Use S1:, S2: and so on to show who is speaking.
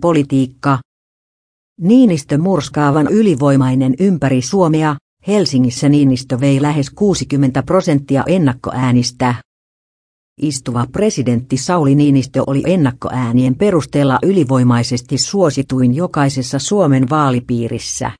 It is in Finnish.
S1: Politiikka. Niinistö murskaavan ylivoimainen ympäri Suomea, Helsingissä Niinistö vei lähes 60 prosenttia ennakkoäänistä. Istuva presidentti Sauli Niinistö oli ennakkoäänien perusteella ylivoimaisesti suosituin jokaisessa Suomen vaalipiirissä.